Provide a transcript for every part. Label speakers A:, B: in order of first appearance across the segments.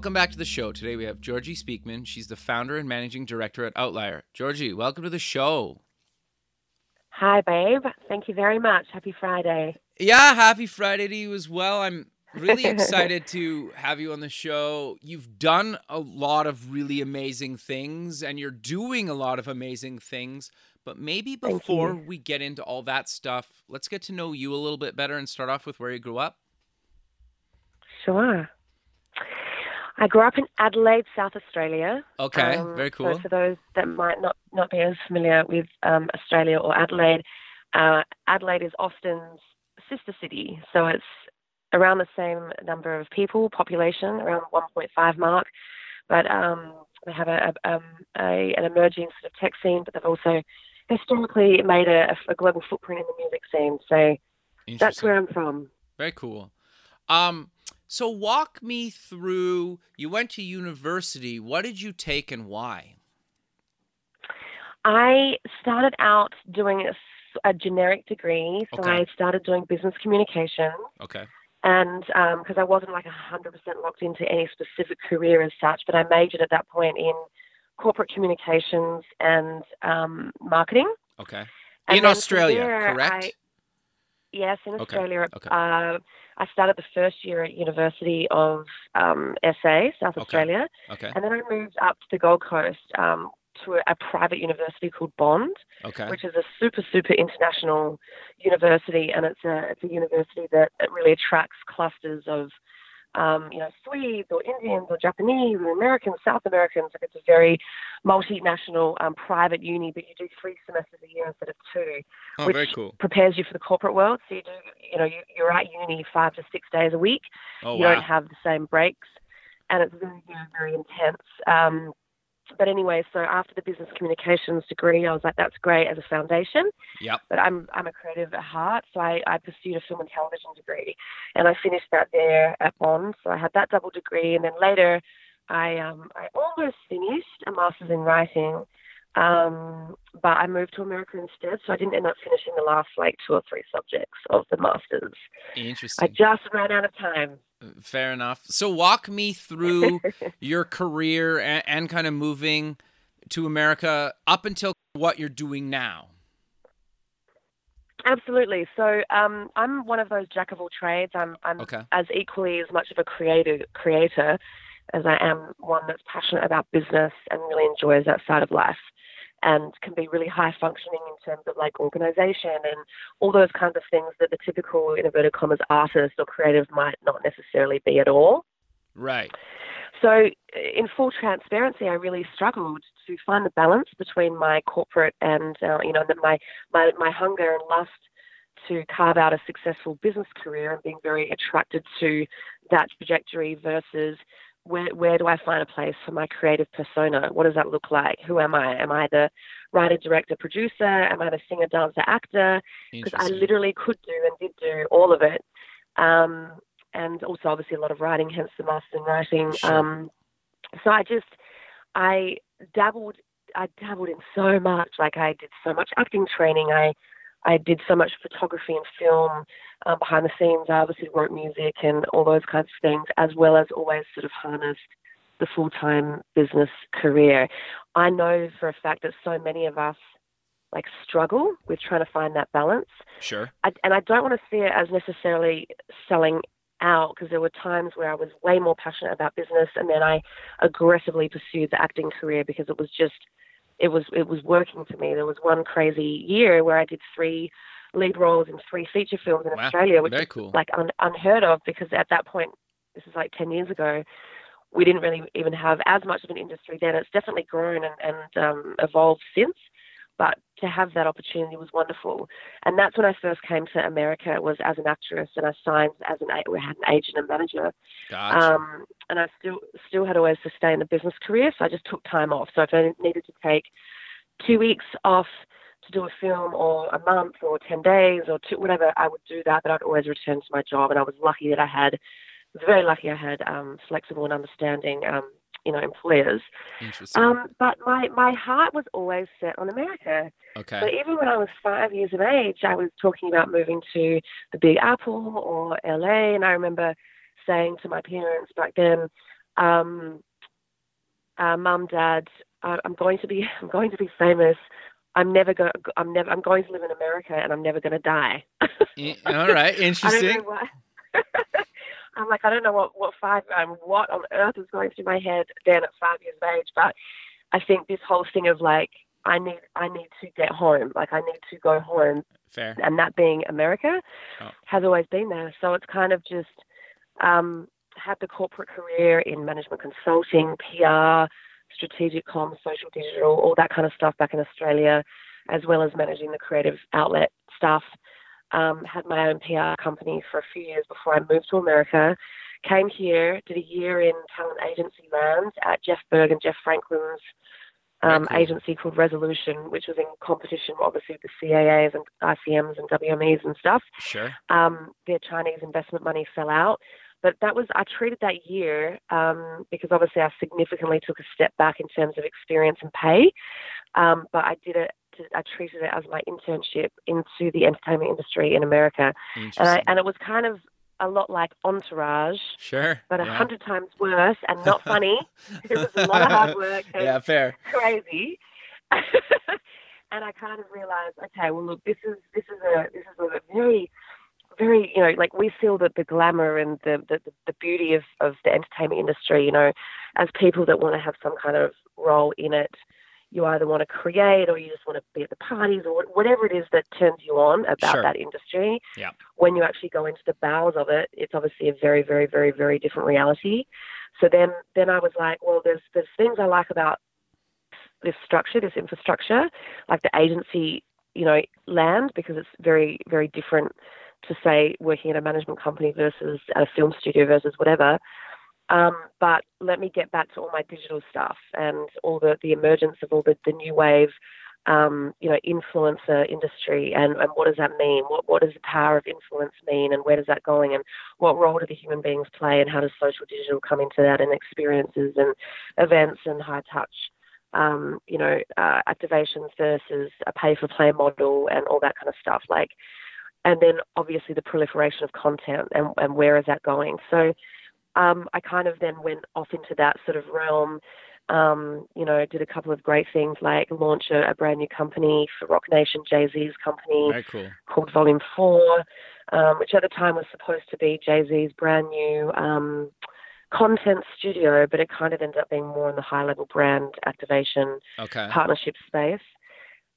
A: Welcome back to the show. Today we have Georgie Speakman. She's the founder and managing director at Outlier. Georgie, welcome to the show.
B: Hi, babe. Thank you very much. Happy Friday.
A: Yeah, happy Friday to you as well. I'm really excited to have you on the show. You've done a lot of really amazing things and you're doing a lot of amazing things. But maybe before we get into all that stuff, let's get to know you a little bit better and start off with where you grew up.
B: Sure. I grew up in Adelaide, South Australia.
A: Okay,
B: Um,
A: very cool.
B: So for those that might not, not be as familiar with um, Australia or Adelaide, uh, Adelaide is Austin's sister city. So it's around the same number of people, population, around 1.5 mark. But um, they have a, a, um, a, an emerging sort of tech scene, but they've also historically made a, a global footprint in the music scene. So that's where I'm from.
A: Very cool. Um, so walk me through. You went to university. What did you take and why?
B: I started out doing a generic degree, so
A: Okay.
B: I started doing business communication,
A: Okay.
B: and because I wasn't like hundred percent locked into any specific career as such, but I majored at that point in corporate communications and um, marketing.
A: Okay.
B: And
A: In Australia, correct?
B: I- yes, in
A: Okay,
B: Australia.
A: okay.
B: Uh, I started the first year at University of um, SA, South
A: Okay.
B: Australia,
A: Okay.
B: and then I moved up to the Gold Coast um, to a, a private university called Bond
A: Okay.
B: which is a super super international university, and it's a it's a university that, that really attracts clusters of um, you know Swedes or Indians or Japanese or Americans, South Americans. Like it's a very multinational um, private uni, but you do three semesters a year instead of two,
A: Oh,
B: which
A: very cool.
B: prepares you for the corporate world. So you do you know you, you're at uni five to six days a week.
A: Oh,
B: you
A: wow.
B: don't have the same breaks, and it's very very, very intense. Um, but anyway, so after the business communications degree, I was like, that's great as a foundation
A: Yep.
B: but I'm I'm a creative at heart, so I, I pursued a film and television degree, and I finished that there at Bond. So I had that double degree, and then later, I um I almost finished a master's in writing, um, but I moved to America instead, so I didn't end up finishing the last like two or three subjects of the masters.
A: Interesting.
B: I just ran out of time.
A: Fair enough. So walk me through your career and, and kind of moving to America up until what you're doing now.
B: Absolutely. So um, I'm one of those jack of all trades. I'm, I'm
A: Okay.
B: as equally as much of a creator creator as I am one that's passionate about business and really enjoys that side of life and can be really high functioning in terms of like organization and all those kinds of things that the typical in inverted commas artist or creative might not necessarily be at all.
A: Right.
B: So, in full transparency, I really struggled to find the balance between my corporate and uh, you know my, my my hunger and lust to carve out a successful business career and being very attracted to that trajectory versus where where do I find a place for my creative persona? What does that look like? Who am I? Am I the writer, director, producer? Am I the singer, dancer, actor? because I literally could do and did do all of it. Um, and also, obviously, a lot of writing, hence the master's in writing.
A: Sure.
B: Um, so I just, I dabbled, I dabbled in so much. Like I did so much acting training. I, I did so much photography and film um, behind the scenes. I obviously wrote music and all those kinds of things, as well as always sort of harnessed the full-time business career. I know for a fact that so many of us like struggle with trying to find that balance.
A: Sure.
B: I, and I don't want to see it as necessarily selling out because there were times where I was way more passionate about business and then I aggressively pursued the acting career because it was just it was it was working for me. There was one crazy year where I did three lead roles in three feature films in
A: Wow.
B: Australia, which
A: Very
B: is
A: cool.
B: like un, unheard of because at that point, this is like 10 years ago, we didn't really even have as much of an industry then. It's definitely grown and, and um, evolved since. But to have that opportunity was wonderful. And that's when I first came to America was as an actress, and I signed as an we had an agent and manager.
A: Gotcha.
B: Um, and I still still had always way to stay in the business career, so I just took time off. So if I needed to take two weeks off to do a film, or a month, or ten days, or two, whatever, I would do that. But I'd always return to my job, and I was lucky that I had, was very lucky I had um, flexible and understanding um, you know employers.
A: Interesting.
B: Um, but my my heart was always set on America.
A: okay.
B: So even when I was five years of age, I was talking about moving to the Big Apple or LA, and I remember saying to my parents back then, um, uh, "Mum, Dad, I, I'm going to be I'm going to be famous." I'm never going. I'm never. I'm going to live in America, and I'm never going to die.
A: All right.
B: I don't
A: Interesting.
B: know why. I'm like, I don't know what what five um, what on earth is going through my head then at five years of age, but I think this whole thing of like I need I need to get home, like I need to go home,
A: Fair.
B: and that being America
A: Oh.
B: has always been there. So it's kind of just um, had the corporate career in management consulting, PR, strategic comms, social digital, all that kind of stuff back in Australia, as well as managing the creative outlet stuff. Um, had my own PR company for a few years before I moved to America. Came here, did a year in talent agency land at Jeff Berg and Jeff Franklin's um,
A: cool.
B: agency called Resolution, which was in competition, obviously, with the CAAs and ICMs and WMEs and stuff
A: Sure.
B: um, their Chinese investment money fell out. But that was I treated that year um, because obviously I significantly took a step back in terms of experience and pay. Um, but I did it. I treated it as my internship into the entertainment industry in America, and I, and it was kind of a lot like Entourage,
A: sure.
B: but a
A: yeah.
B: hundred times worse and not funny. it was a lot of hard work. and-
A: yeah. Fair.
B: crazy. and I kind of realized, okay, well, look, this is this is a this is a very very you know like we feel that the glamour and the, the the beauty of of the entertainment industry you know as people that want to have some kind of role in it you either want to create or you just want to be at the parties or whatever it is that turns you on about
A: Sure.
B: that industry
A: Yeah.
B: when you actually go into the bowels of it it's obviously a very very very very different reality so then then I was like well there's there's things I like about this structure, this infrastructure, like the agency, you know, land, because it's very, very different to say working at a management company versus at a film studio versus whatever. Um, but let me get back to all my digital stuff and all the, the emergence of all the, the new wave, um, you know, influencer industry and, and what does that mean? What, what does the power of influence mean and where does that going and what role do the human beings play and how does social digital come into that and experiences and events and high touch um, you know, uh, activations versus a pay for play model and all that kind of stuff. Like, and then obviously the proliferation of content and, and where is that going? So um, I kind of then went off into that sort of realm. Um, you know, did a couple of great things like launch a, a brand new company for Roc Nation, Jay Z's company
A: cool.
B: called Volume Four, um, which at the time was supposed to be Jay Z's brand new um, content studio, but it kind of ended up being more in the high level brand activation
A: Okay.
B: partnership space.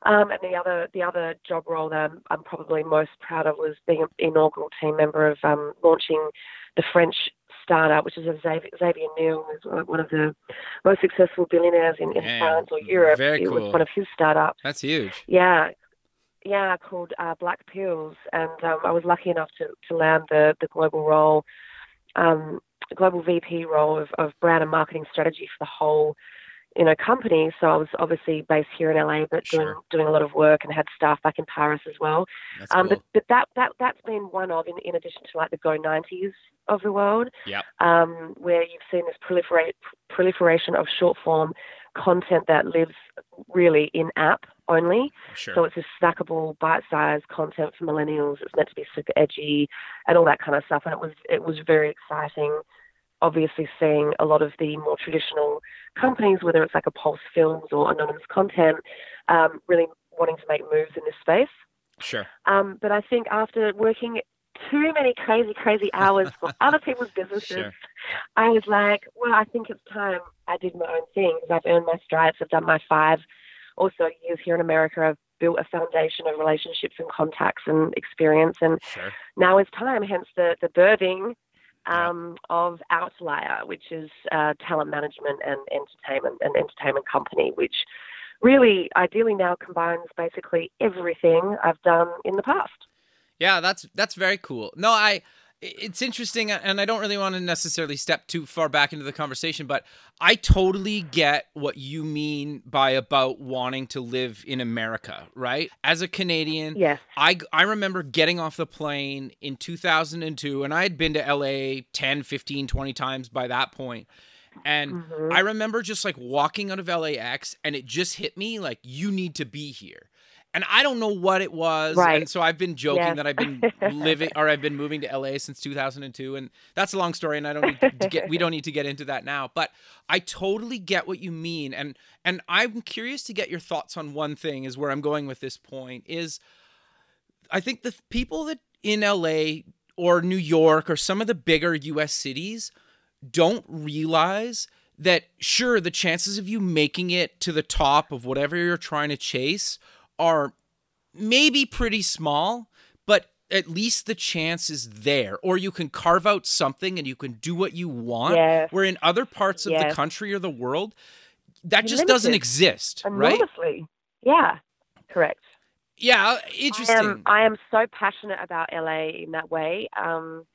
B: Um, and the other the other job role that I'm, I'm probably most proud of was being an inaugural team member of um, launching the French startup, which is a Xavier, Xavier Niel, who's one of the most successful billionaires in, in
A: Yeah,
B: France or Europe.
A: very
B: it
A: cool.
B: was one of his startups.
A: That's huge.
B: Yeah, yeah, called uh, Black Pills, and um, I was lucky enough to, to land the the global role, um, global VP role of, of brand and marketing strategy for the whole, you know, company. So I was obviously based here in LA, but doing
A: Sure.
B: doing a lot of work and had staff back in Paris as well. Um,
A: cool.
B: but but that that that's been one of in, in addition to like the Go 90s of the world,
A: Yep.
B: um, where you've seen this proliferate proliferation of short form content that lives really in app only.
A: Sure.
B: So it's this snackable, bite-sized content for millennials. It's meant to be super edgy and all that kind of stuff. And it was it was very exciting. Obviously, seeing a lot of the more traditional companies, whether it's like a Pulse Films or Anonymous Content, um, really wanting to make moves in this space.
A: sure.
B: Um, but I think after working too many crazy, crazy hours for other people's businesses,
A: Sure.
B: I was like, well, I think it's time I did my own thing because I've earned my stripes. I've done my five or so years here in America. I've built a foundation of relationships and contacts and experience, and
A: Sure.
B: now is time. Hence the the birthing. Um, of Outlier, which is uh, talent management and entertainment, and entertainment company, which really ideally now combines basically everything I've done in the past.
A: Yeah, that's that's very cool. No, I it's interesting and I don't really want to necessarily step too far back into the conversation, but I totally get what you mean by about wanting to live in America, right? As a Canadian,
B: yes.
A: I I remember getting off the plane in 2002 and I had been to LA 10, 15, 20 times by that point. And mm-hmm. I remember just like walking out of LAX and it just hit me like you need to be here and I don't know what it was.
B: Right.
A: And so I've been joking yes. that I've been living or I've been moving to LA since 2002 and that's a long story and I don't need to get we don't need to get into that now, but I totally get what you mean and and I'm curious to get your thoughts on one thing is where I'm going with this point is I think the people that in LA or New York or some of the bigger US cities don't realize that sure the chances of you making it to the top of whatever you're trying to chase are maybe pretty small, but at least the chance is there. Or you can carve out something and you can do what you want.
B: Yes.
A: Where in other parts of yes. the country or the world, that just doesn't exist,
B: Enormously.
A: right?
B: Yeah, correct.
A: Yeah, interesting. I
B: am, I am so passionate about LA in that way. Um,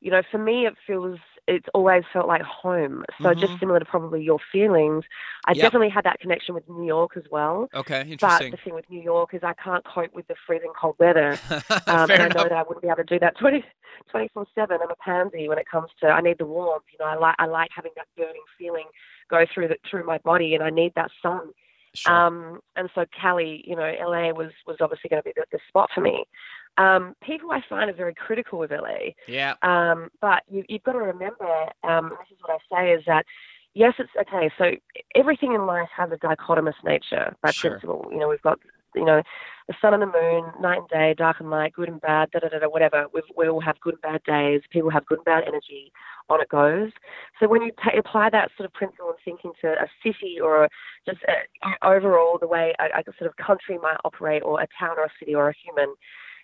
B: you know, for me, it feels it's always felt like home. So mm-hmm. just similar to probably your feelings, I yep. definitely had that connection with New York as well.
A: Okay, interesting.
B: But the thing with New York is I can't cope with the freezing cold weather. um, and I know that I wouldn't be able to do that 20, 24 7. I'm a pansy when it comes to I need the warmth. You know, I like I like having that burning feeling go through the, through my body, and I need that sun. Sure. Um, and so Cali, you know, LA was was obviously going to be the, the spot for me. Um, people I find are very critical of LA.
A: Yeah.
B: Um, but you, have got to remember, um, this is what I say, is that yes, it's okay. So everything in life has a dichotomous nature by sure. principle. You know, we've got you know the sun and the moon, night and day, dark and light, good and bad, da da da, da whatever. We've, we all have good and bad days. People have good and bad energy. On it goes. So when you t- apply that sort of principle and thinking to a city or just a, uh, overall the way a, a sort of country might operate, or a town or a city or a human,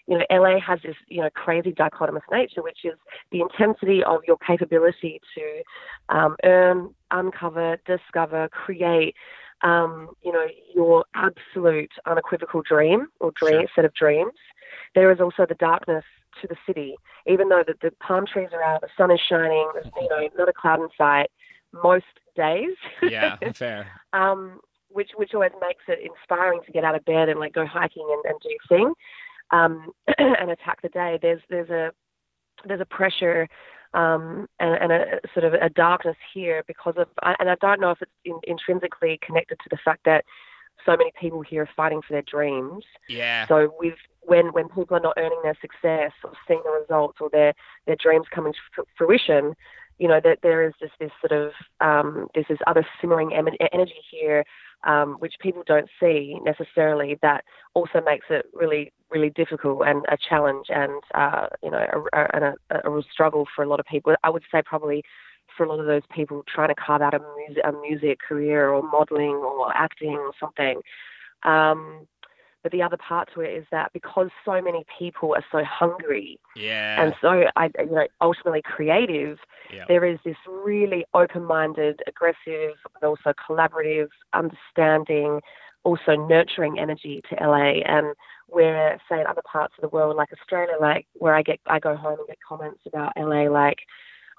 B: you know, LA has this, you know, crazy dichotomous nature, which is the intensity of your capability to um, earn, uncover, discover, create, um, you know, your absolute unequivocal dream or dream sure. set of dreams. There is also the darkness to the city, even though the, the palm trees are out, the sun is shining, there's, you know, not a cloud in sight most days.
A: Yeah, fair.
B: um, which which always makes it inspiring to get out of bed and like go hiking and, and do your thing um, and attack the day. There's there's a there's a pressure um, and, and, a sort of a darkness here because of, and I don't know if it's in, intrinsically connected to the fact that so many people here are fighting for their dreams.
A: Yeah.
B: So with when when people are not earning their success or seeing the results or their their dreams coming to fruition, you know that there is just this sort of um, there's this other simmering energy here um, which people don't see necessarily, that also makes it really, really difficult and a challenge and, uh, you know, a, a, a, a, struggle for a lot of people. I would say probably for a lot of those people trying to carve out a music, a music career or modeling or acting or something. Um, but the other part to it is that because so many people are so hungry
A: yeah.
B: and so I, you know, ultimately creative, yeah. there is this really open-minded, aggressive, but also collaborative, understanding, also nurturing energy to LA. And where, say, in other parts of the world, like Australia, like where I get, I go home and get comments about LA, like,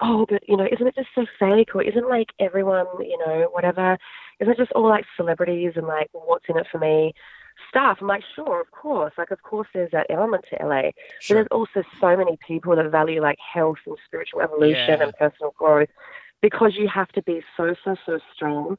B: oh, but you know, isn't it just so fake? Or isn't like everyone, you know, whatever? Isn't it just all like celebrities and like what's in it for me? Stuff. I'm like, sure, of course. Like, of course, there's that element to LA. Sure. But there's also so many people that value like health and spiritual evolution yeah. and personal growth because you have to be so, so, so strong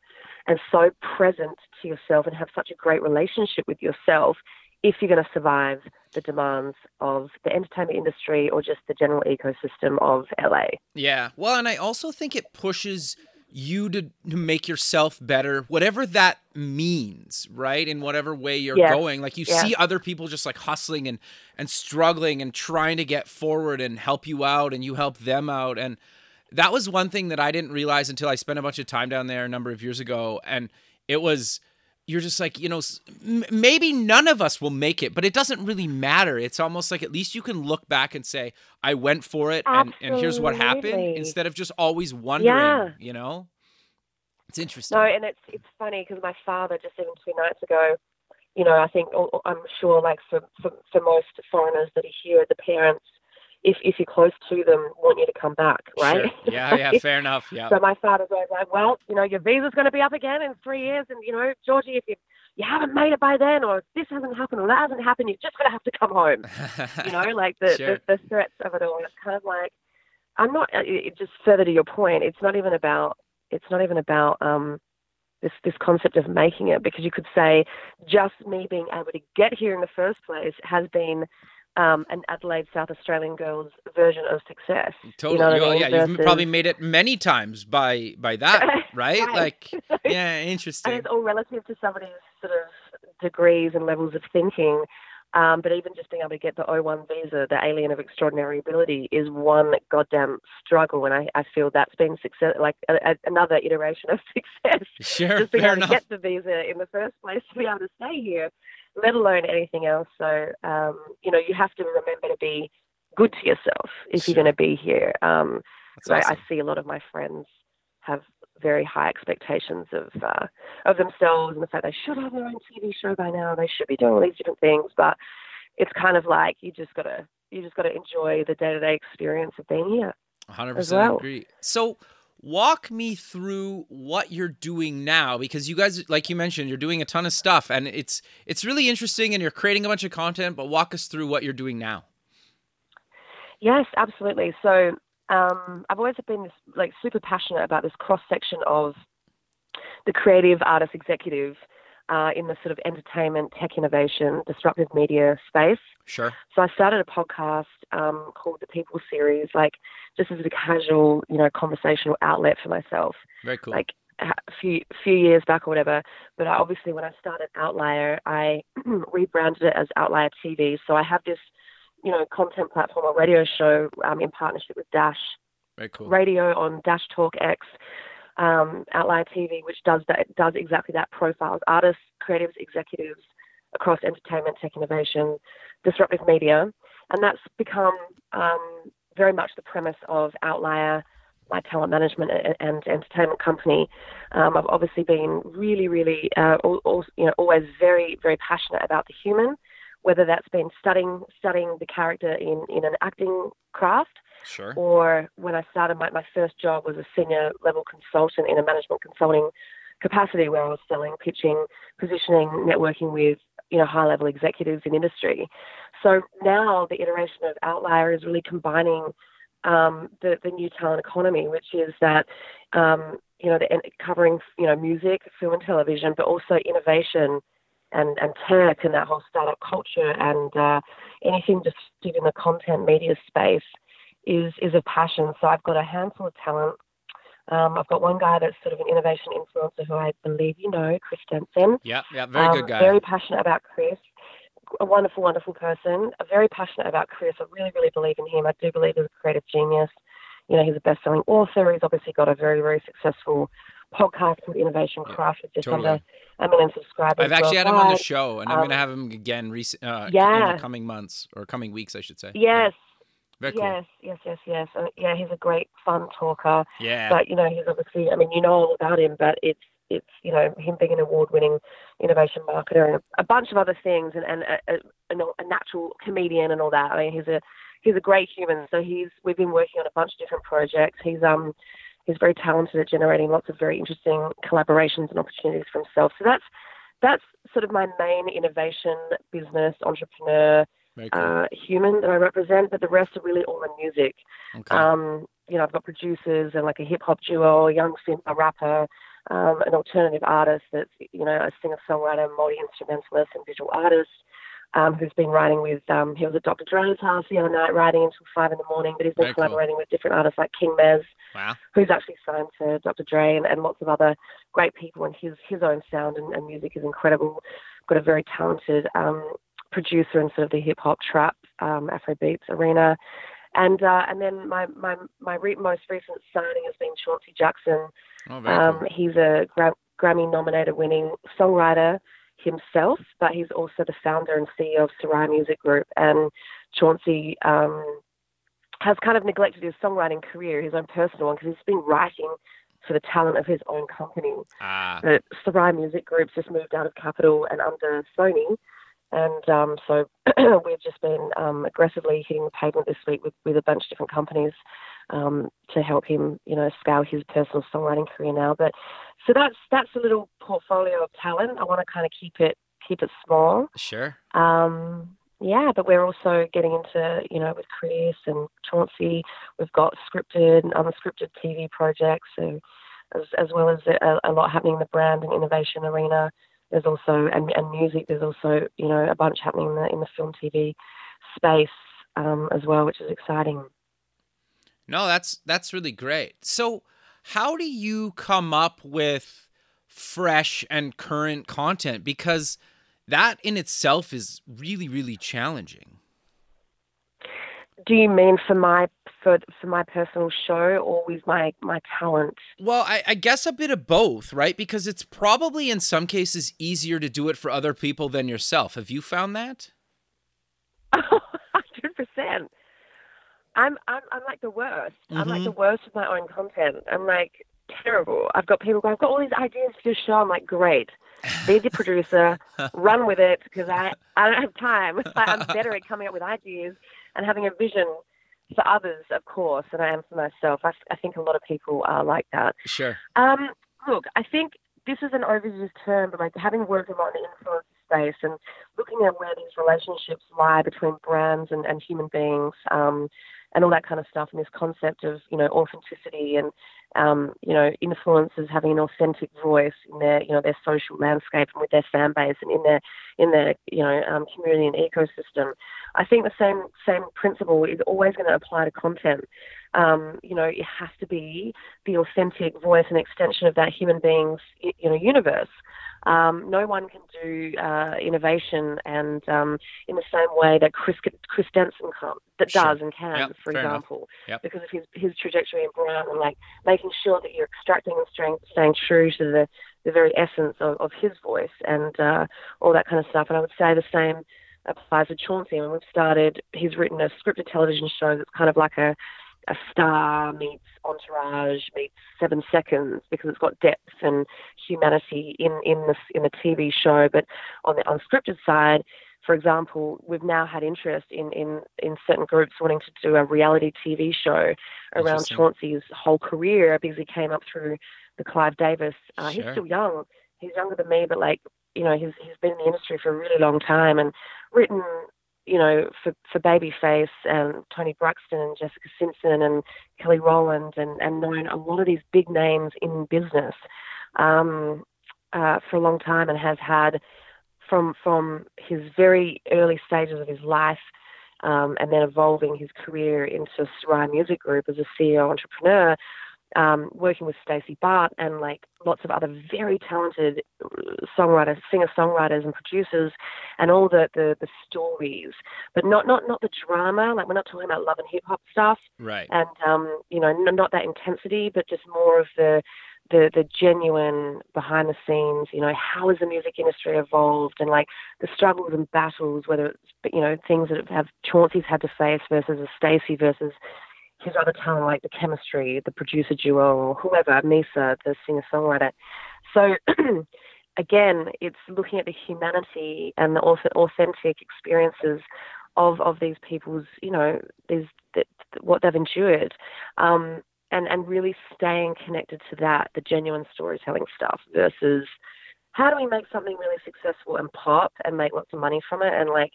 B: and so present to yourself and have such a great relationship with yourself if you're going to survive the demands of the entertainment industry or just the general ecosystem of LA.
A: Yeah. Well, and I also think it pushes you to, to make yourself better, whatever that means, right? In whatever way you're
B: yeah.
A: going. Like you
B: yeah.
A: see other people just like hustling and and struggling and trying to get forward and help you out and you help them out. And that was one thing that I didn't realize until I spent a bunch of time down there a number of years ago. And it was you're just like you know maybe none of us will make it but it doesn't really matter it's almost like at least you can look back and say i went for it and, and here's what happened instead of just always wondering
B: yeah.
A: you know It's interesting.
B: No, and it's it's funny because my father just even two nights ago, you know, I think oh, oh, I'm sure like for for, for most foreigners that are here, the parents if if you're close to them, want you to come back, right?
A: Sure. Yeah, yeah, fair enough. Yeah.
B: so my father's always like, well, you know, your visa's going to be up again in three years, and you know, Georgie, if you you haven't made it by then, or this hasn't happened, or that hasn't happened, you're just going to have to come home. you know, like the,
A: sure.
B: the the threats of it all. It's kind of like I'm not. Uh, it, just further to your point, it's not even about. It's not even about um, this this concept of making it, because you could say just me being able to get here in the first place has been um, an Adelaide South Australian girls version of success.
A: Totally.
B: You know
A: well,
B: I mean?
A: yeah,
B: Versus...
A: you've probably made it many times by by that, right?
B: right.
A: Like, yeah, interesting.
B: And it's all relative to somebody's sort of degrees and levels of thinking. Um, but even just being able to get the O1 visa, the alien of extraordinary ability, is one goddamn struggle. And I, I feel that's been success, like a, a, another iteration of success.
A: Sure,
B: just being
A: fair
B: able
A: enough.
B: to get the visa in the first place to be able to stay here let alone anything else. So, um, you know, you have to remember to be good to yourself if
A: Sure.
B: you're going to be here. Um, so I-
A: awesome.
B: I see a lot of my friends have very high expectations of uh, of themselves and the fact they should have their own TV show by now. They should be doing all these different things, but it's kind of like you just gotta you just gotta enjoy the day to day experience of being here.
A: 100%
B: well.
A: agree. So, walk me through what you're doing now because you guys like you mentioned you're doing a ton of stuff and it's it's really interesting and you're creating a bunch of content, but walk us through what you're doing now.
B: Yes, absolutely. So um, I've always been this, like super passionate about this cross section of the creative artist executive uh, in the sort of entertainment, tech innovation, disruptive media space.
A: Sure.
B: So I started a podcast um, called the People Series, like just as a casual, you know, conversational outlet for myself
A: Very cool.
B: like a few few years back or whatever. But I, obviously, when I started Outlier, I rebranded it as Outlier TV. So I have this, you know, content platform, a radio show um, in partnership with Dash
A: Very cool.
B: Radio on Dash Talk X, um, Outlier TV, which does that does exactly that. Profiles artists, creatives, executives across entertainment, tech innovation, disruptive media, and that's become um, very much the premise of Outlier my talent management and, entertainment company. Um, I've obviously been really, really, uh, all, all, you know, always very, very passionate about the human, whether that's been studying studying the character in, in an acting craft,
A: Sure.
B: or when I started my, my first job was a senior level consultant in a management consulting capacity where I was selling, pitching, positioning, networking with you know high level executives in industry. So now the iteration of Outlier is really combining um, the, the new talent economy, which is that um, you know the, covering you know music, film and television, but also innovation and, and tech and that whole startup culture and uh, anything just in the content media space is is a passion. So I've got a handful of talent. Um, I've got one guy that's sort of an innovation influencer who I believe you know, Chris Denson.
A: Yeah, yeah, very
B: Um,
A: good guy.
B: Very passionate about Chris. A wonderful, wonderful person. A very passionate about Chris. I really, really believe in him. I do believe he's a creative genius. You know, he's a best-selling author. He's obviously got a very, very successful podcast called Innovation
A: Yeah,
B: Crush with just
A: totally.
B: under a million subscribers.
A: I've actually had him on the show, and I'm
B: Um,
A: going to have him again rec- uh, in the coming months or coming weeks, I should say.
B: Yes,
A: Very cool.
B: yes, yes, yes, yes. Uh, yeah, he's a great, fun talker.
A: Yeah.
B: But you know, he's obviously. I mean, you know all about him, but it's it's you know him being an award-winning innovation marketer and a bunch of other things, and and a, a, a, a natural comedian and all that. I mean, he's a he's a great human. So he's we've been working on a bunch of different projects. He's um he's very talented at generating lots of very interesting collaborations and opportunities for himself. So that's that's sort of my main innovation business entrepreneur
A: cool.
B: uh, human that I represent, but the rest are really all in music.
A: okay.
B: Um, you know, I've got producers and like a hip hop duo, a young singer, a rapper, um, an alternative artist that's, you know, a singer songwriter, multi instrumentalist, and visual artist. Um, who's been writing with, um, he was at Dr. Dre's house the other night writing until five in the morning, but he's been
A: Very cool.
B: collaborating with different artists like King Mez,
A: wow.
B: who's actually signed to Dr. Dre and, and lots of other great people. And his his own sound and, and music is incredible. Got a very talented um, producer in sort of the hip hop trap um, Afrobeats arena. And uh, and then my my my re- most recent signing has been Chauncey Jackson.
A: Oh,
B: Um,
A: cool.
B: he's a Gra- Grammy nominated winning songwriter himself, but he's also the founder and CEO of Sarai Music Group. And Chauncey um, has kind of neglected his songwriting career, his own personal one, because he's been writing for the talent of his own company.
A: Ah.
B: The Sarai Music Group's just moved out of Capitol and under Sony. And um, so we've just been um, aggressively hitting the pavement this week with, with a bunch of different companies um, to help him, you know, scale his personal songwriting career now. But so that's that's a little portfolio of talent. I want to kind of keep it keep it small.
A: Sure.
B: Um, yeah, but we're also getting into, you know, with Chris and Chauncey, we've got scripted and unscripted TV projects, so as, as well as a, a, lot happening in the brand and innovation arena. There's also and, and music. There's also, you know, a bunch happening in the in the film TV space um, as well, which is exciting.
A: No, that's that's really great. So, how do you come up with fresh and current content? Because that in itself is really really challenging
B: do you mean for my for for my personal show or with my my talent
A: well I, I guess a bit of both right because it's probably in some cases easier to do it for other people than yourself have you found that
B: hundred percent I'm, I'm I'm like the worst. Mm-hmm. I'm like the mm-hmm. worst with my own content. I'm like terrible. I've got people going, I've got all these ideas for your show. I'm like, great be the producer, run with it because I, I don't have time. I'm better at coming up with ideas and having a vision for others, of course, and I am for myself. I, I think a lot of people are like that.
A: Sure.
B: Um, look, I think this is an overused term, but like having worked a lot in the influencer space and looking at where these relationships lie between brands and, and human beings, um, and all that kind of stuff, and this concept of you know authenticity and um, you know influencers having an authentic voice in their you know their social landscape and with their fan base and in their in their you know um, community and ecosystem. I think the same same principle is always going to apply to content. Um, you know, it has to be the authentic voice and extension of that human being's you know universe. Um, no one can do uh, innovation and um, in the same way that Chris Chris Denson can, that sure. does and can, yep, for example,
A: yep.
B: because of his his trajectory in Brown and like making sure that you're extracting and staying, staying true to the the very essence of, of his voice and uh, all that kind of stuff. And I would say the same applies to Chauncey. When we've started, he's written a scripted television show that's kind of like a a star meets entourage meets seven seconds because it's got depth and humanity in in the in the TV show. But on the unscripted side, for example, we've now had interest in in in certain groups wanting to do a reality TV show around Chauncey's whole career because he came up through the Clive Davis. Uh, sure. He's still young. He's younger than me, but like you know, he's he's been in the industry for a really long time and written you know, for, for Babyface and Toni Braxton and Jessica Simpson and Kelly Rowland and, and known a lot of these big names in business um, uh, for a long time and has had from from his very early stages of his life um, and then evolving his career into Sarai Music Group as a CEO entrepreneur um, working with Stacy Barthe and like lots of other very talented songwriters, singer-songwriters, and producers, and all the, the, the stories, but not not not the drama. Like we're not talking about love and hip hop stuff,
A: right?
B: And um, you know, not that intensity, but just more of the the the genuine behind the scenes. You know, how has the music industry evolved, and like the struggles and battles, whether it's you know things that have Chauncey's had to face versus a Stacey versus his other talent, like the chemistry, the producer duo, or whoever, Misa, the singer songwriter. So, again, it's looking at the humanity and the authentic experiences of of these people's, you know, these what they've endured, um, and and really staying connected to that, the genuine storytelling stuff, versus how do we make something really successful and pop and make lots of money from it, and like,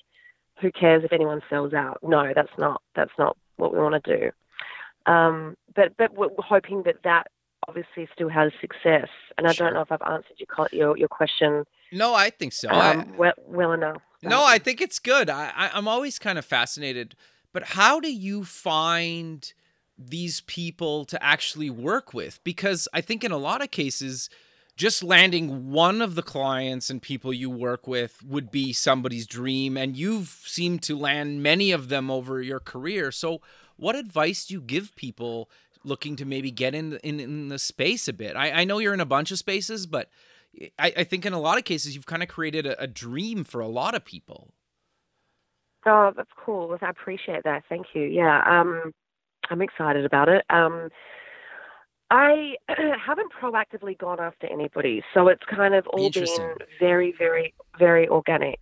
B: who cares if anyone sells out? No, that's not that's not what we want to do. Um, but but we're hoping that that obviously still has success. And I sure. don't know if I've answered your your, your question.
A: No, I think so.
B: Um, I, well, well enough.
A: No, I think it's good. I, I I'm always kind of fascinated. But how do you find these people to actually work with? Because I think in a lot of cases just landing one of the clients and people you work with would be somebody's dream and you've seemed to land many of them over your career so what advice do you give people looking to maybe get in in, in the space a bit? I, I know you're in a bunch of spaces, but I, I think in a lot of cases you've kind of created a, a dream for a lot of people.
B: Oh, that's cool. I appreciate that. Thank you. Yeah, um, I'm excited about it. Um, I haven't proactively gone after anybody, so it's kind of all been very, very, very organic.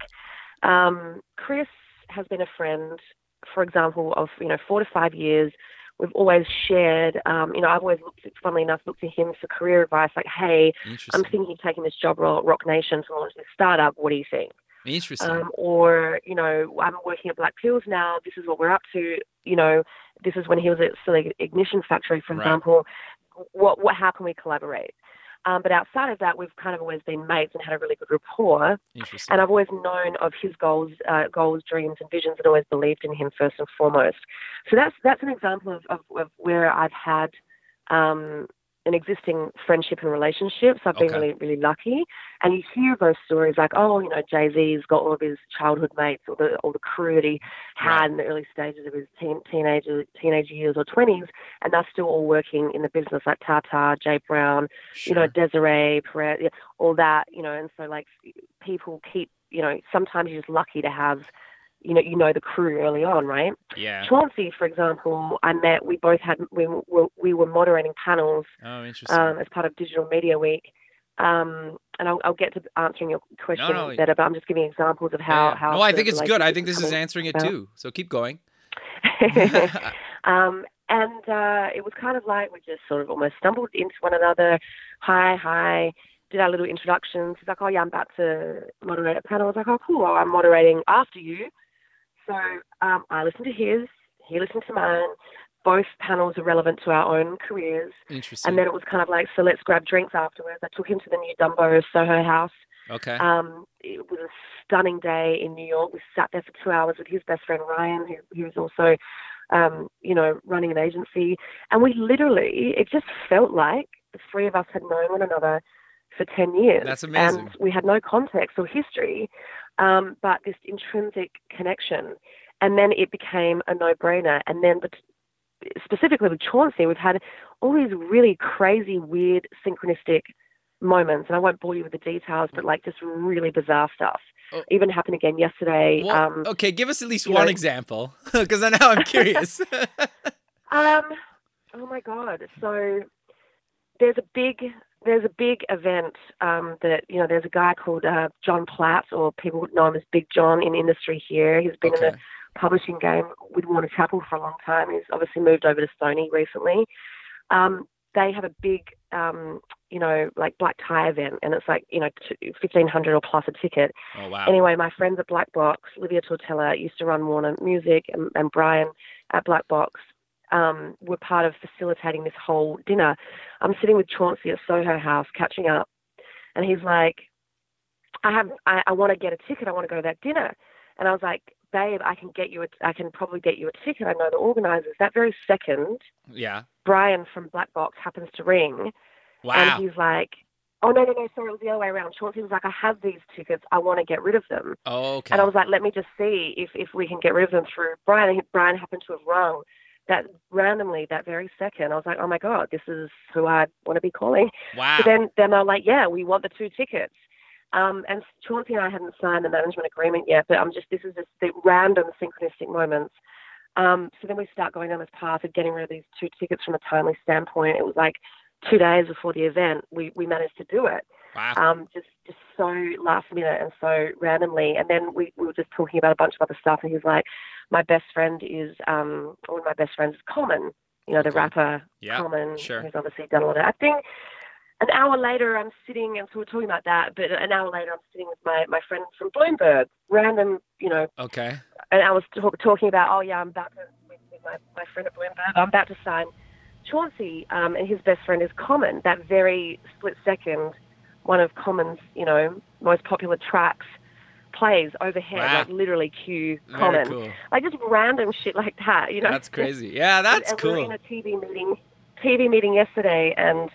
B: Um, Chris has been a friend, for example, of you know four to five years. We've always shared. Um, you know, I've always, looked, funnily enough, looked to him for career advice. Like, hey, I'm thinking of taking this job role at Roc Nation to launch this startup. What do you think?
A: Interesting.
B: um, or you know I'm working at Black Pills now. This is what we're up to. You know, this is when he was at Scion Ignition Factory, for
A: Right.
B: example. What, what, how can we collaborate? Um, but outside of that, we've kind of always been mates and had a really good rapport. And I've always known of his goals, uh, goals, dreams, and visions, and always believed in him first and foremost. So that's that's an example of, of, of where I've had um, an existing friendship and relationship. So I've been
A: Okay.
B: really, really lucky. And you hear those stories like, oh, you know, Jay Z's got all of his childhood mates or the or the crew that he had
A: Right.
B: in the early stages of his teen, teenage teenage years or twenties, and they're still all working in the business like Ty Ty, Jay Brown,
A: sure.
B: you know, Desiree, Perez, all that, you know, and so like people keep, you know, sometimes you're just lucky to have, you know, you know the crew early on, right?
A: yeah.
B: Chauncey, for example, I met. We both had we were we were moderating panels
A: Oh, interesting.
B: um, as part of Digital Media Week. Um, and I'll, I'll get to answering your question
A: no.
B: better, but I'm just giving examples of how.
A: Yeah.
B: how
A: no, I think it's good. I think this is answering it
B: about.
A: too. So keep going.
B: um, and uh, it was kind of like we just sort of almost stumbled into one another. Hi, hi. Did our little introductions. He's like, oh yeah, I'm about to moderate a panel. I was like, oh cool, I'm moderating after you. So um, I listened to his, he listened to mine. Both panels are relevant to our own careers.
A: Interesting.
B: And then it was kind of like, so let's grab drinks afterwards. I took him to the new Dumbo Soho House.
A: okay.
B: Um, it was a stunning day in New York. We sat there for two hours with his best friend Ryan, who, who was also, um, you know, running an agency. And we literally, it just felt like the three of us had known one another for 10 years.
A: That's amazing.
B: And we had no context or history, um, but this intrinsic connection. And then it became a no brainer. And then, but specifically with Chauncey, we've had all these really crazy, weird, synchronistic moments. And I won't bore you with the details, but like just really bizarre stuff.
A: Oh.
B: Even happened again yesterday.
A: Well,
B: um,
A: okay, give us at least one
B: know-
A: example, because I know I'm curious.
B: Um, oh my God! So there's a big there's a big event um, that you know there's a guy called uh, Jon Platt, or people know him as Big Jon in industry here. He's been in the publishing game with Warner Chappell for a long time. He's obviously moved over to Sony recently. Um, they have a big, um, you know, like black tie event, and it's like you know fifteen hundred or plus a ticket.
A: Oh wow.
B: Anyway, my friends at Black Box, Livia Tortella used to run Warner Music, and, and Brian at Black Box um, were part of facilitating this whole dinner. I'm sitting with Chauncey at Soho House catching up, and he's like, "I have, I, I want to get a ticket. I want to go to that dinner." And I was like, "Babe, I can get you. A, I can probably get you a ticket. I know the organisers." That very second,
A: yeah.
B: Brian from Black Box happens to ring,
A: Wow.
B: and he's like. Oh no no no! Sorry, it was the other way around. Chauncey was like, "I have these tickets. I want to get rid of them."
A: oh, okay.
B: And I was like, let me just see if, if we can get rid of them through Brian. And Brian happened to have rung that randomly that very second. I was like, oh my God, this is who I want to be calling.
A: wow.
B: So then, then they're like, yeah, we want the two tickets. Um, and Chauncey and I hadn't signed the management agreement yet, but I'm just, this is just the random synchronistic moments. Um, so then we start going down this path of getting rid of these two tickets from a timely standpoint. It was like two days before the event, we, we managed to do it
A: wow.
B: um, just just so last minute and so randomly. And then we, we were just talking about a bunch of other stuff, and he was like, "My best friend is um, one of my best friends is Common, you know, the
A: Okay.
B: rapper
A: Yeah,
B: Common,
A: sure.
B: who's obviously done a lot of acting." An hour later, I'm sitting, and so we're talking about that. But an hour later, I'm sitting with my, my friend from Bloomberg, random, you know,
A: okay.
B: and I was talk, talking about, oh yeah, I'm about to with, with my, my friend at Bloomberg, I'm about to sign Chauncey, um, and his best friend is Common. That very split second, one of Common's, you know, most popular tracks plays overhead,
A: Wow.
B: like literally cue Common,
A: cool.
B: like just random shit like that, you know.
A: That's crazy. Yeah,
B: And-
A: that's
B: and We were
A: cool.
B: in a TV meeting, TV meeting yesterday, and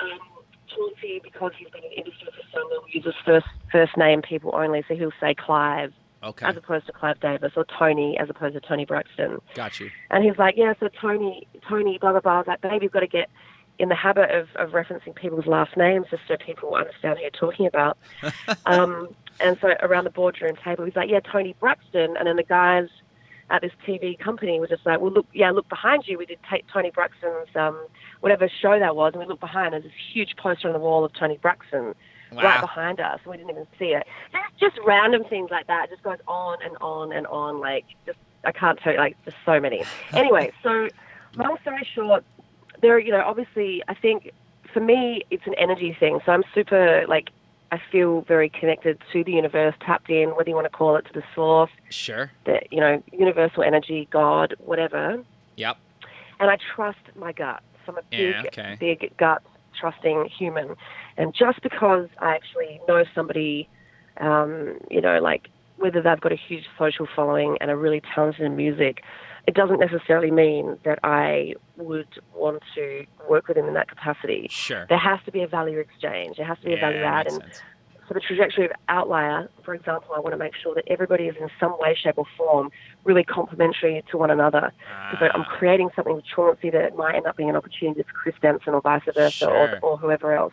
B: um, Chauncey, because he's been in the industry for so long, uses first first name people only, so he'll say Clive
A: Okay.
B: as opposed to Clive Davis, or Toni as opposed to Toni Braxton.
A: Got you.
B: And he's like, yeah, so Toni, Toni, blah blah blah. I was like, babe, you've got to get in the habit of, of referencing people's last names just so people understand who you're talking about. um, and so around the boardroom table, he's like, yeah, Toni Braxton, and then the guys at this TV company were just like, well, look, yeah, look behind you. We did take Toni Braxton's um, whatever show that was, and we looked behind. There's this huge poster on the wall of Toni Braxton
A: Wow.
B: right behind us. and We didn't even see it. Just, just random things like that. It just goes on and on and on. Like, just I can't tell you. Like, just so many. Anyway, so long story short, there. are, You know, obviously, I think for me, it's an energy thing. So I'm super like. I feel very connected to the universe, tapped in, whether you want to call it to the source,
A: Sure.
B: the you know universal energy, God, whatever.
A: Yep.
B: And I trust my gut. So I'm a big,
A: Yeah, okay.
B: big gut trusting human. And just because I actually know somebody, um, you know, like whether they've got a huge social following and are really talented in music, it doesn't necessarily mean that I would want to work with him in that capacity.
A: Sure.
B: There has to be a value exchange. There has to be a value
A: yeah,
B: add. And
A: sense.
B: for the trajectory of Outlier, for example, I want to make sure that everybody is in some way, shape, or form really complementary to one another. Because I'm
A: Ah,
B: creating something with Chauncey that might end up being an opportunity for Chris Denson or vice versa,
A: Sure.
B: or, or whoever else.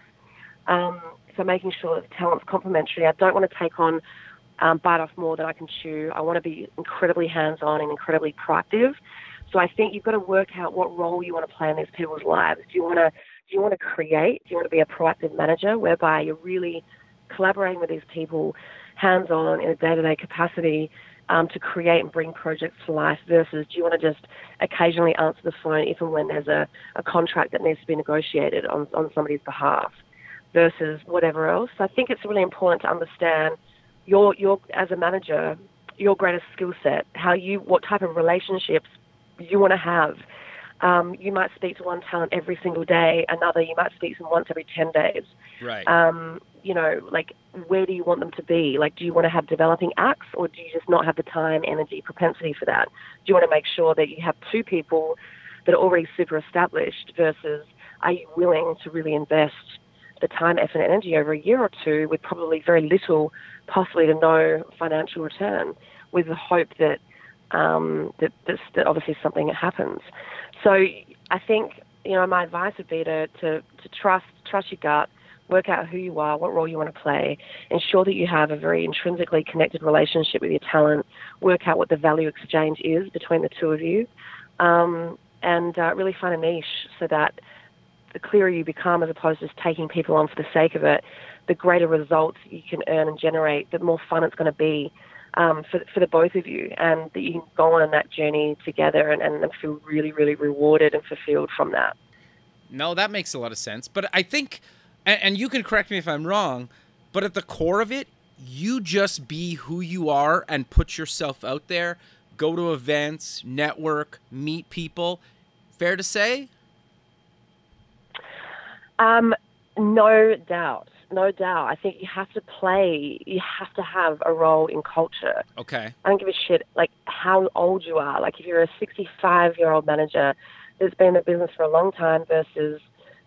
B: Um, so making sure that the talent's complementary. I don't want to take on um, bite off more than I can chew. I want to be incredibly hands-on and incredibly proactive. So I think you've got to work out what role you want to play in these people's lives. Do you want to do you want to create? Do you want to be a proactive manager whereby you're really collaborating with these people hands-on in a day-to-day capacity um, to create and bring projects to life versus do you want to just occasionally answer the phone if and when there's a, a contract that needs to be negotiated on, on somebody's behalf versus whatever else. So I think it's really important to understand your, your as a manager, your greatest skill set, how you, what type of relationships you want to have. Um, you might speak to one talent every single day, another you might speak to them once every 10 days
A: right.
B: um, you know, like where do you want them to be? Like, do you want to have developing acts, or do you just not have the time, energy, propensity for that? Do you want to make sure that you have two people that are already super established versus are you willing to really invest the time, effort, and energy over a year or two with probably very little, possibly to no financial return, with the hope that um, that, that obviously something happens. So I think you know my advice would be to to, to trust trust your gut work out who you are, what role you want to play, ensure that you have a very intrinsically connected relationship with your talent, work out what the value exchange is between the two of you, um, and uh, really find a niche so that the clearer you become as opposed to just taking people on for the sake of it, the greater results you can earn and generate, the more fun it's going to be. Um, for, for the both of you, and that you can go on that journey together and, and feel really, really rewarded and fulfilled from that.
A: No, that makes a lot of sense. But I think, and, and you can correct me if I'm wrong, but at the core of it, you just be who you are and put yourself out there. Go to events, network, meet people. Fair to say?
B: Um, no doubt, no doubt. I think you have to play. You have to have a role in culture.
A: Okay.
B: I don't give a shit like how old you are. Like if you're a 65 year old manager that's been in the business for a long time versus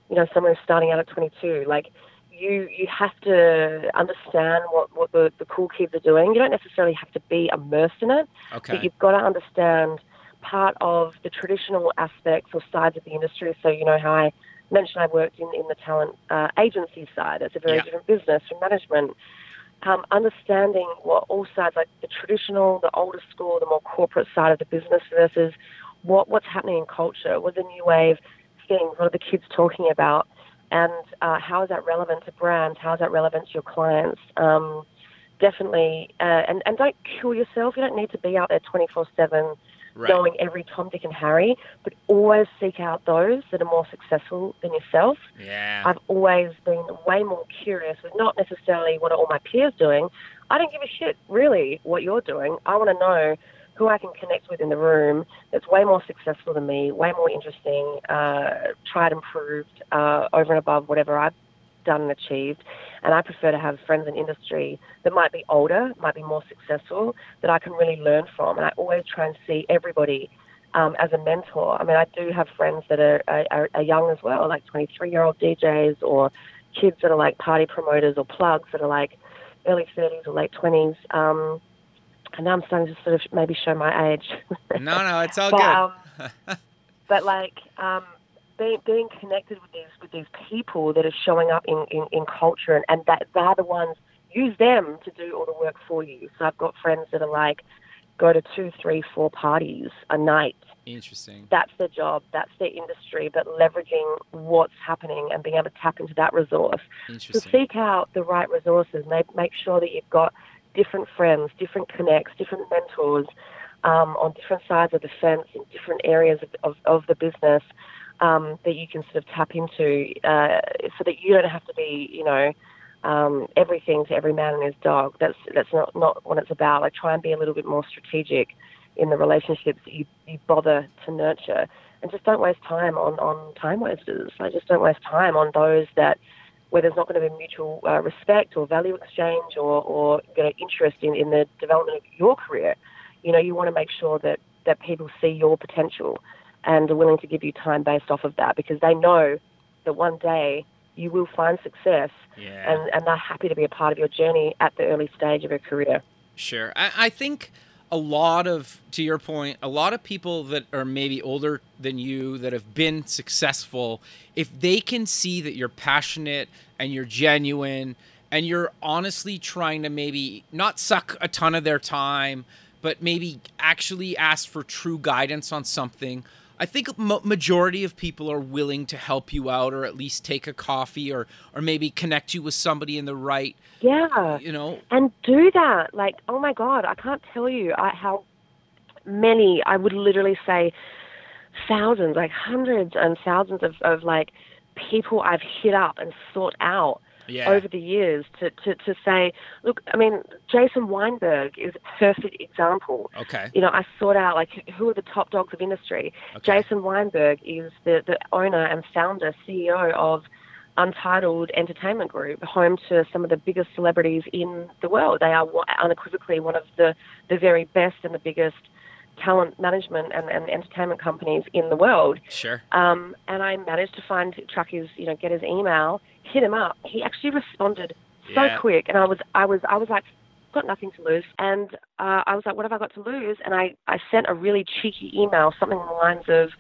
B: you know someone who's starting out at 22. Like you you have to understand what what the, the cool kids are doing. You don't necessarily have to be immersed in it,
A: Okay.
B: but you've got to understand part of the traditional aspects or sides of the industry. So, you know, how I mentioned I worked in, in the talent uh, agency side. It's a very
A: Yeah.
B: different business from management. Um, understanding what all sides, like the traditional, the older school, the more corporate side of the business versus what, what's happening in culture, what are the new wave things, what are the kids talking about, and uh, how is that relevant to brands, how is that relevant to your clients. Um, definitely, uh, and, and don't kill yourself. You don't need to be out there 24 7
A: Right.
B: knowing every Tom, Dick, and Harry, but always seek out those that are more successful than yourself.
A: Yeah.
B: I've always been way more curious with not necessarily what are all my peers doing. I don't give a shit really what you're doing. I want to know who I can connect with in the room that's way more successful than me, way more interesting, uh, tried and proved, uh, over and above whatever I've done and achieved. And I prefer to have friends in industry that might be older, might be more successful, that I can really learn from. And I always try and see everybody um, as a mentor. I mean, I do have friends that are, are, are young as well, like 23 year old DJs or kids that are like party promoters or plugs that are like early 30s or late 20s. Um, and now I'm starting to sort of maybe show my age.
A: no, no, it's all
B: but,
A: good.
B: um, but like um, being being connected with these with these people that are showing up in, in, in culture and, and that they're the ones use them to do all the work for you. So I've got friends that are like go to two, three, four parties a night.
A: Interesting.
B: That's their job. That's their industry. But leveraging what's happening and being able to tap into that resource. So seek out the right resources. Make make sure that you've got different friends, different connects, different mentors um, on different sides of the fence in different areas of, of, of the business um, that you can sort of tap into, uh, so that you don't have to be, you know, um, everything to every man and his dog. That's that's not not what it's about. Like try and be a little bit more strategic in the relationships that you, you bother to nurture, and just don't waste time on on time wasters. Like just don't waste time on those that where there's not going to be mutual uh, respect or value exchange or, or you know, interest in, in the development of your career. You know, you want to make sure that, that people see your potential and are willing to give you time based off of that because they know that one day you will find success
A: Yeah.
B: and, and they're happy to be a part of your journey at the early stage of your career.
A: Sure. I, I think a lot of, to your point, a lot of people that are maybe older than you that have been successful, if they can see that you're passionate and you're genuine and you're honestly trying to maybe not suck a ton of their time, but maybe actually ask for true guidance on something. I think a majority of people are willing to help you out, or at least take a coffee, or or maybe connect you with somebody in the right,
B: Yeah.
A: you know,
B: and do that. Like, oh my God, I can't tell you I, how many, I would literally say thousands, like hundreds and thousands of, of like people I've hit up and sought out
A: yeah,
B: over the years to, to, to say, look, I mean, Jason Weinberg is a perfect example.
A: okay,
B: You know, I sought out like who are the top dogs of industry.
A: okay,
B: Jason Weinberg is the, the owner and founder, CEO of Untitled Entertainment Group, home to some of the biggest celebrities in the world. They are unequivocally one of the, the very best and the biggest talent management and, and entertainment companies in the world.
A: sure,
B: Um, and I managed to find track his, you know, get his email, hit him up. He actually responded so
A: Yeah.
B: quick, and I was, I was, I was like, got nothing to lose. And uh, I was like, what have I got to lose? And I, I sent a really cheeky email, something along the lines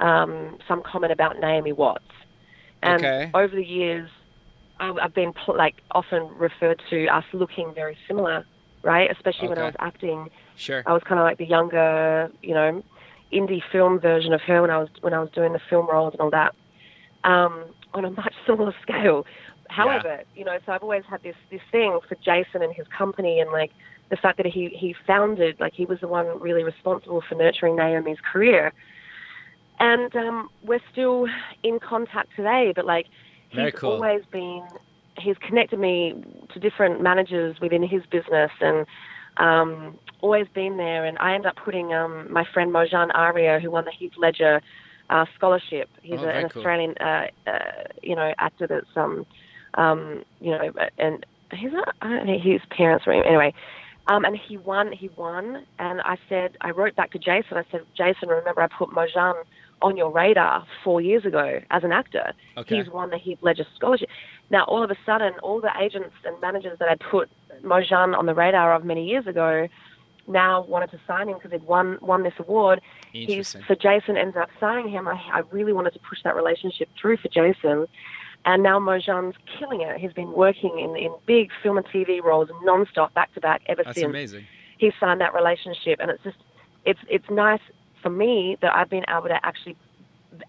B: of um, some comment about Naomi Watts. And
A: Okay.
B: over the years, I, I've been pl- like often referred to us looking very similar, right? Especially when I was acting.
A: sure,
B: I was kind of like the younger, you know, indie film version of her when I was when I was doing the film roles and all that, um, on a much smaller scale. However, you know, so I've always had this this thing for Jason and his company, and like the fact that he he founded, like he was the one really responsible for nurturing Naomi's career, and um, we're still in contact today. But like, he's
A: cool.
B: always been. He's connected me to different managers within his business, and um, always been there. And I ended up putting um, my friend Mojean Aria, who won the Heath Ledger uh, scholarship. He's
A: Oh,
B: a, an
A: cool.
B: Australian, uh, uh, you know, actor that's um, um, you know, and he's not. I don't think his parents were anyway. Um, and he won. He won. And I said, I wrote back to Jason. I said, Jason, remember I put Mojean on your radar four years ago as an actor.
A: okay,
B: He's won the Heath Ledger scholarship. Now, all of a sudden, all the agents and managers that I put Mojean on the radar of many years ago now wanted to sign him because he'd won won this award. He's, so Jason ends up saying him. I, I really wanted to push that relationship through for Jason. And now Mojean's killing it. He's been working in, in big film and TV roles nonstop, back to back, ever
A: that's
B: since
A: amazing,
B: he signed that relationship. And it's just, it's it's nice for me that I've been able to actually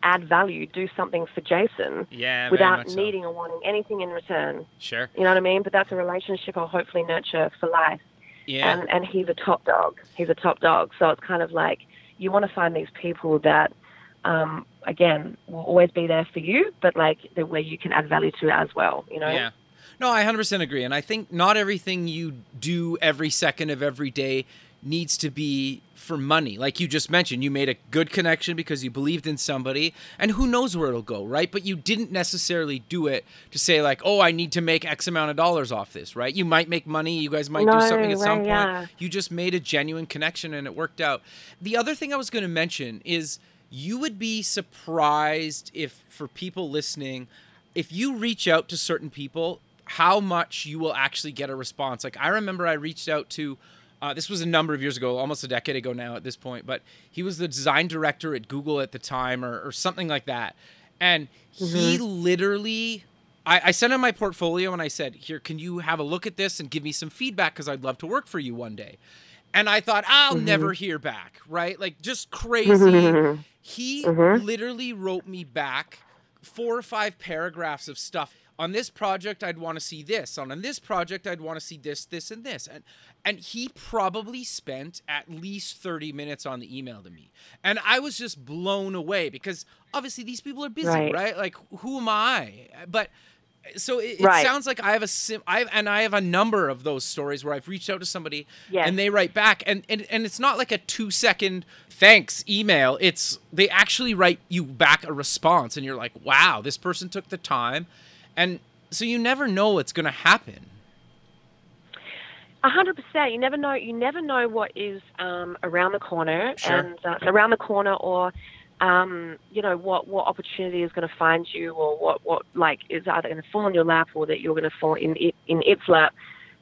B: add value, do something for Jason
A: yeah,
B: without
A: much so.
B: needing or wanting anything in return.
A: sure,
B: You know what I mean? But that's a relationship I'll hopefully nurture for life.
A: yeah,
B: And and he's a top dog. He's a top dog. So it's kind of like you want to find these people that, um, again, will always be there for you, but like where you can add value to as well. You know?
A: Yeah. No, I 100% agree. And I think not everything you do every second of every day needs to be for money. Like you just mentioned, you made a good connection because you believed in somebody, and who knows where it'll go, right? But you didn't necessarily do it to say, like, oh, I need to make X amount of dollars off this, right? You might make money, you guys might
B: No,
A: do something at some point.
B: yeah.
A: You just made a genuine connection and it worked out. The other thing I was going to mention is you would be surprised if, for people listening, if you reach out to certain people, how much you will actually get a response. Like I remember I reached out to uh, this was a number of years ago, almost a decade ago now at this point, but he was the design director at Google at the time or, or something like that. And he literally, I, I sent him my portfolio and I said, Here, can you have a look at this and give me some feedback? Because I'd love to work for you one day. And I thought, I'll mm-hmm. never hear back, right? Like, just crazy. he mm-hmm. literally wrote me back four or five paragraphs of stuff on this project I'd want to see this. On, on this project I'd want to see this this and this. And and he probably spent at least 30 minutes on the email to me. And I was just blown away because obviously these people are busy right, right? like who am I? But so it, it right. sounds like I have a sim I have, and I have a number of those stories where I've reached out to somebody yes. and they write back. And, and and it's not like a 2 second thanks email. It's they actually write you back a response and you're like wow this person took the time and so you never know what's going to happen.
B: A hundred percent. You never know. You never know what is um, around the corner, sure. and uh, around the corner, or um, you know what what opportunity is going to find you, or what what like is either going to fall in your lap, or that you're going to fall in it, in its lap.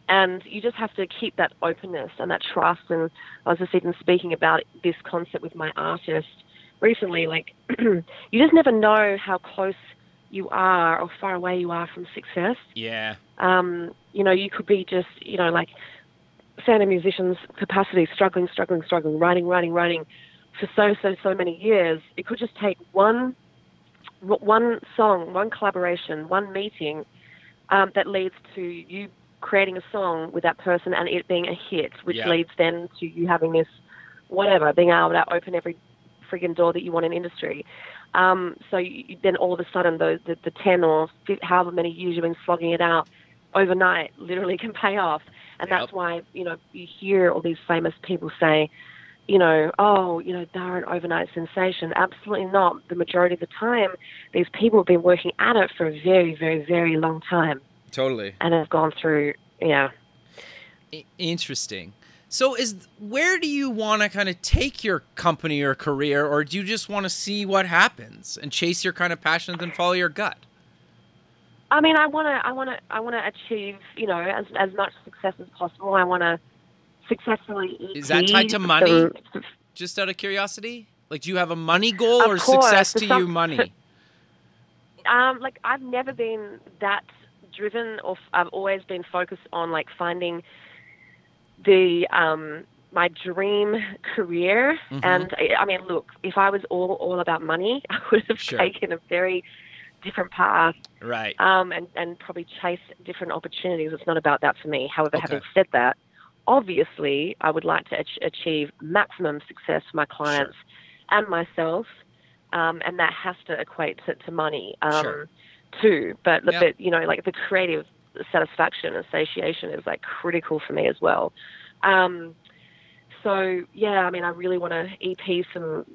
B: And you just have to keep that openness and that trust. And I was just even speaking about this concept with my artist recently. Like, you just never know how close you are or far away you are from success.
A: Yeah.
B: Um, you know, you could be just, you know, like say in a musician's capacity, struggling, struggling, struggling, writing, writing, writing for so, so, so many years. It could just take one, one song, one collaboration, one meeting um, that leads to you creating a song with that person and it being a hit, which yeah. leads then to you having this, whatever, being able to open every frigging door that you want in industry. Um, so you, then all of a sudden, the, the, the 10 or however many years you've been slogging it out overnight literally can pay off. And yep. that's why, you know, you hear all these famous people say, you know, oh, you know, they're an overnight sensation. Absolutely not. The majority of the time, these people have been working at it for a very, very, very long time.
A: Totally.
B: And have gone through, yeah.
A: Interesting. So is where do you want to kind of take your company or career or do you just want to see what happens and chase your kind of passions and follow your gut?
B: I mean, I want to I want to I want to achieve, you know, as as much success as possible. I want to successfully
A: Is that tied to money? just out of curiosity? Like do you have a money goal or course, success to you money?
B: Um like I've never been that driven or I've always been focused on like finding the um, my dream career. Mm-hmm. And I mean, look, if I was all all about money, I would have sure. taken a very different path,
A: right?
B: Um, and and probably chase different opportunities. It's not about that for me. However, okay. having said that, obviously, I would like to ach- achieve maximum success for my clients sure. and myself, um, and that has to equate to, to money um, sure. too. But, yep. but you know, like the creative satisfaction and satiation is like critical for me as well. Um, so yeah, I mean, I really want to EP some,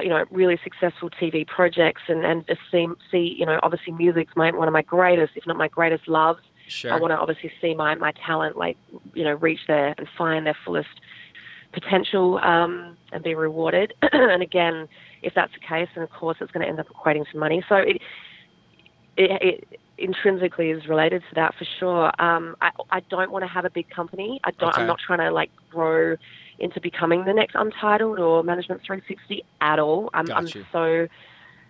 B: you know, really successful TV projects and and just see see you know obviously music's my one of my greatest, if not my greatest loves.
A: Sure.
B: I want to obviously see my my talent like you know reach there and find their fullest potential um, and be rewarded. and again, if that's the case, then of course it's going to end up equating to money. So it, it, it intrinsically is related to that for sure. Um, I, I don't want to have a big company. I don't. Okay. I'm not trying to like grow into becoming the next Untitled or Management 360 at all. I'm, I'm so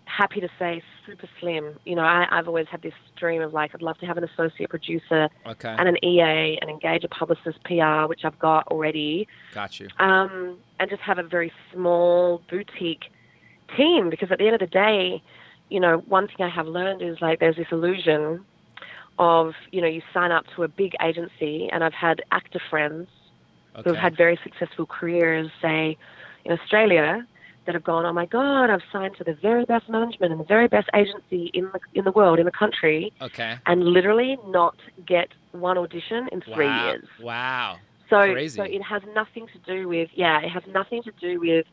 B: happy to say super slim. You know, I, have always had this dream of like I'd love to have an associate producer
A: okay.
B: and an EA and engage a publicist PR, which I've got already.
A: Got you.
B: Um, and just have a very small boutique team because at the end of the day you know, one thing I have learned is like there's this illusion of, you know, you sign up to a big agency, and I've had actor friends okay. who have had very successful careers, say, in Australia, that have gone, oh my God, I've signed to the very best management and the very best agency in the in the world, in the country,
A: okay,
B: and literally not get one audition in three
A: wow.
B: years.
A: Wow.
B: So,
A: Crazy.
B: so it has nothing to do with yeah, it has nothing to do with,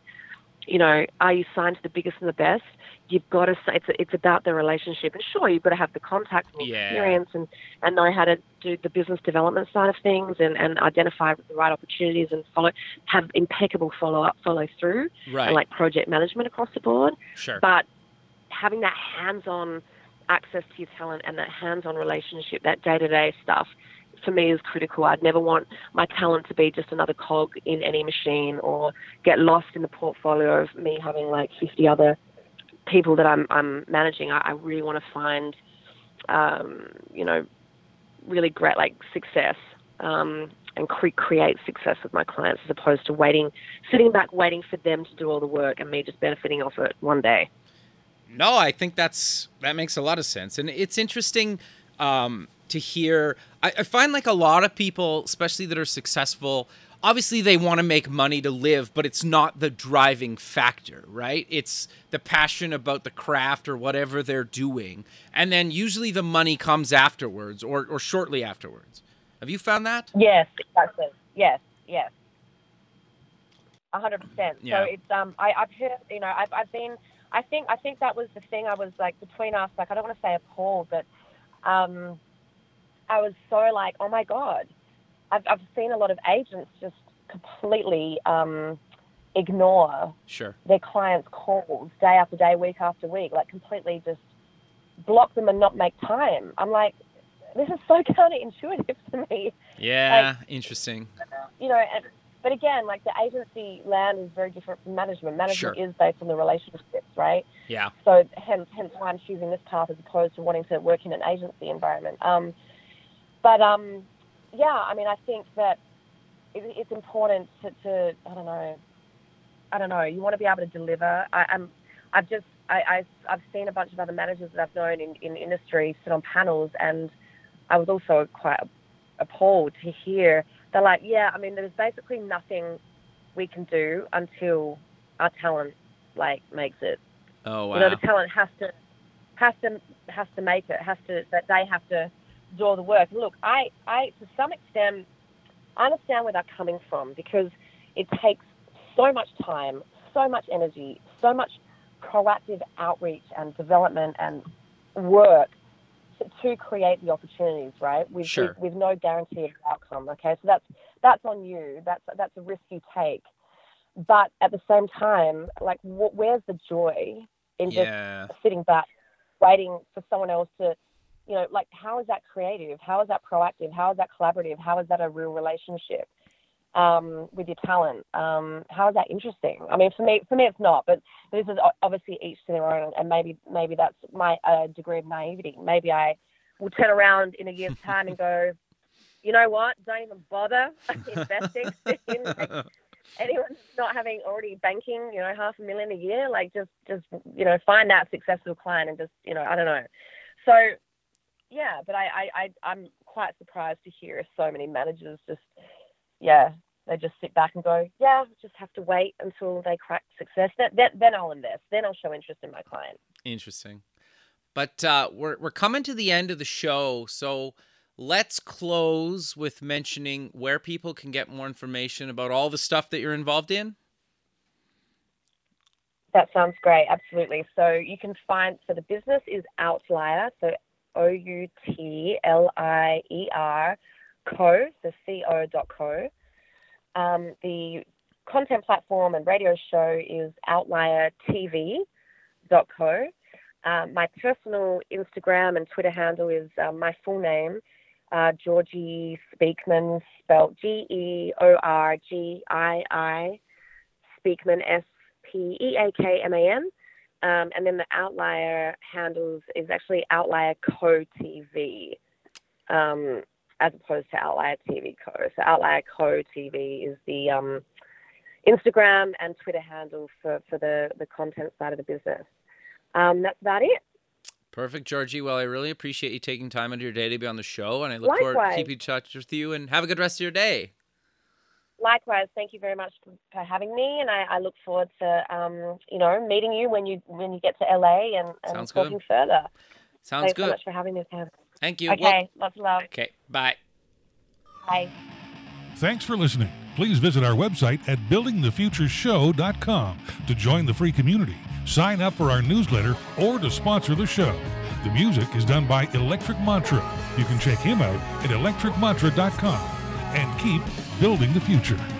B: you know, are you signed to the biggest and the best? you've got to say it's it's about the relationship and sure you've got to have the contacts and
A: yeah.
B: experience and and know how to do the business development side of things and and identify the right opportunities and follow have impeccable follow up follow through
A: right.
B: and like project management across the board
A: sure
B: but having that hands on access to your talent and that hands on relationship that day to day stuff for me is critical. I'd never want my talent to be just another cog in any machine or get lost in the portfolio of me having like 50 other people that I'm I'm managing, I, I really want to find, um, you know, really great like success. Um, and cre- create success with my clients as opposed to waiting, sitting back, waiting for them to do all the work and me just benefiting off it one day.
A: No, I think that's that makes a lot of sense, and it's interesting um, to hear. I, I find like a lot of people, especially that are successful, obviously they want to make money to live, but it's not the driving factor, right? It's the passion about the craft or whatever they're doing. And then usually the money comes afterwards or, or shortly afterwards. Have you found that?
B: Yes, exactly. Yes, yes. Hundred percent. So it's um I, I've heard you know, I've I've been I think I think that was the thing I was like between us, like I don't want to say appalled, but um I was so like, Oh my God. I've I've seen a lot of agents just completely um ignore
A: Sure.
B: their clients' calls day after day, week after week, like completely just block them and not make time. I'm like, this is so counterintuitive to me,
A: Yeah, interesting.
B: you know. And, but again, like the agency land is very different from management. Management
A: Sure.
B: is based on the relationships, right?
A: Yeah.
B: So hence, hence why I'm choosing this path as opposed to wanting to work in an agency environment. Um, but um, yeah, I mean, I think that it, it's important to, to, I don't know, I don't know. You want to be able to deliver. I, I'm, I've just, I, I, I've seen a bunch of other managers that I've known in, in industry sit on panels, and I was also quite appalled to hear they're like, yeah, I mean, there's basically nothing we can do until our talent like makes it.
A: Oh, wow.
B: You know, the talent has to has to has to make it. Has to that they have to do all the work. And look, I I to some extent I understand where they're coming from because it takes so much time, so much energy, so much proactive outreach and development and work to, to create the opportunities, right? With,
A: Sure.
B: with with no guarantee of outcome. Okay, so that's that's on you. That's that's a risk you take. But at the same time, like, wh- where's the joy in just
A: yeah.
B: sitting back, waiting for someone else to, you know, like how is that creative? How is that proactive? How is that collaborative? How is that a real relationship um, with your talent? Um, how is that interesting? I mean, for me, for me, it's not. But this is obviously each to their own, and maybe maybe that's my uh, degree of naivety. Maybe I will turn around in a year's time and go, you know what? Don't even bother investing in anyone not having already banking, you know, half a million a year, like just just you know, find that successful client and just you know, I don't know. So yeah, but I I, I I'm quite surprised to hear so many managers just yeah, they just sit back and go, yeah, just have to wait until they crack success. Then then, then I'll invest. Then I'll show interest in my client.
A: Interesting. But uh, we're we're coming to the end of the show, so let's close with mentioning where people can get more information about all the stuff that you're involved in.
B: That sounds great. Absolutely. So you can find so the business is Outlier. So O U T L I E R co. the C O dot co. Um, the content platform and radio show is Outlier TV dot co. Um, my personal Instagram and Twitter handle is uh, my full name, uh, Georgie Speakman, spelled G E O R G I I Speakman S P E A K M A N. Um, and then the Outlier handles is actually Outlier Co TV, um, as opposed to Outlier TV Co. So Outlier Co TV is the um, Instagram and Twitter handle for, for the, the content side of the business. Um, that's about it.
A: Perfect, Georgie. Well, I really appreciate you taking time out of your day to be on the show, and I look forward to
B: Likewise.
A: keeping in touch with you. And have a good rest of your day.
B: Likewise, thank you very much for, for having me, and I, I look forward to um, you know meeting you when you when you get to LA and, and
A: Sounds good.
B: talking further.
A: Sounds
B: Thanks
A: good.
B: so much for having me. Pam.
A: Thank you.
B: Okay, lots of love.
A: okay. Bye.
B: Bye.
C: Thanks for listening. Please visit our website at buildingthefutureshow.com to join the free community, sign up for our newsletter, or to sponsor the show. The music is done by Electric Mantra. You can check him out at electricmantra.com and keep building the future.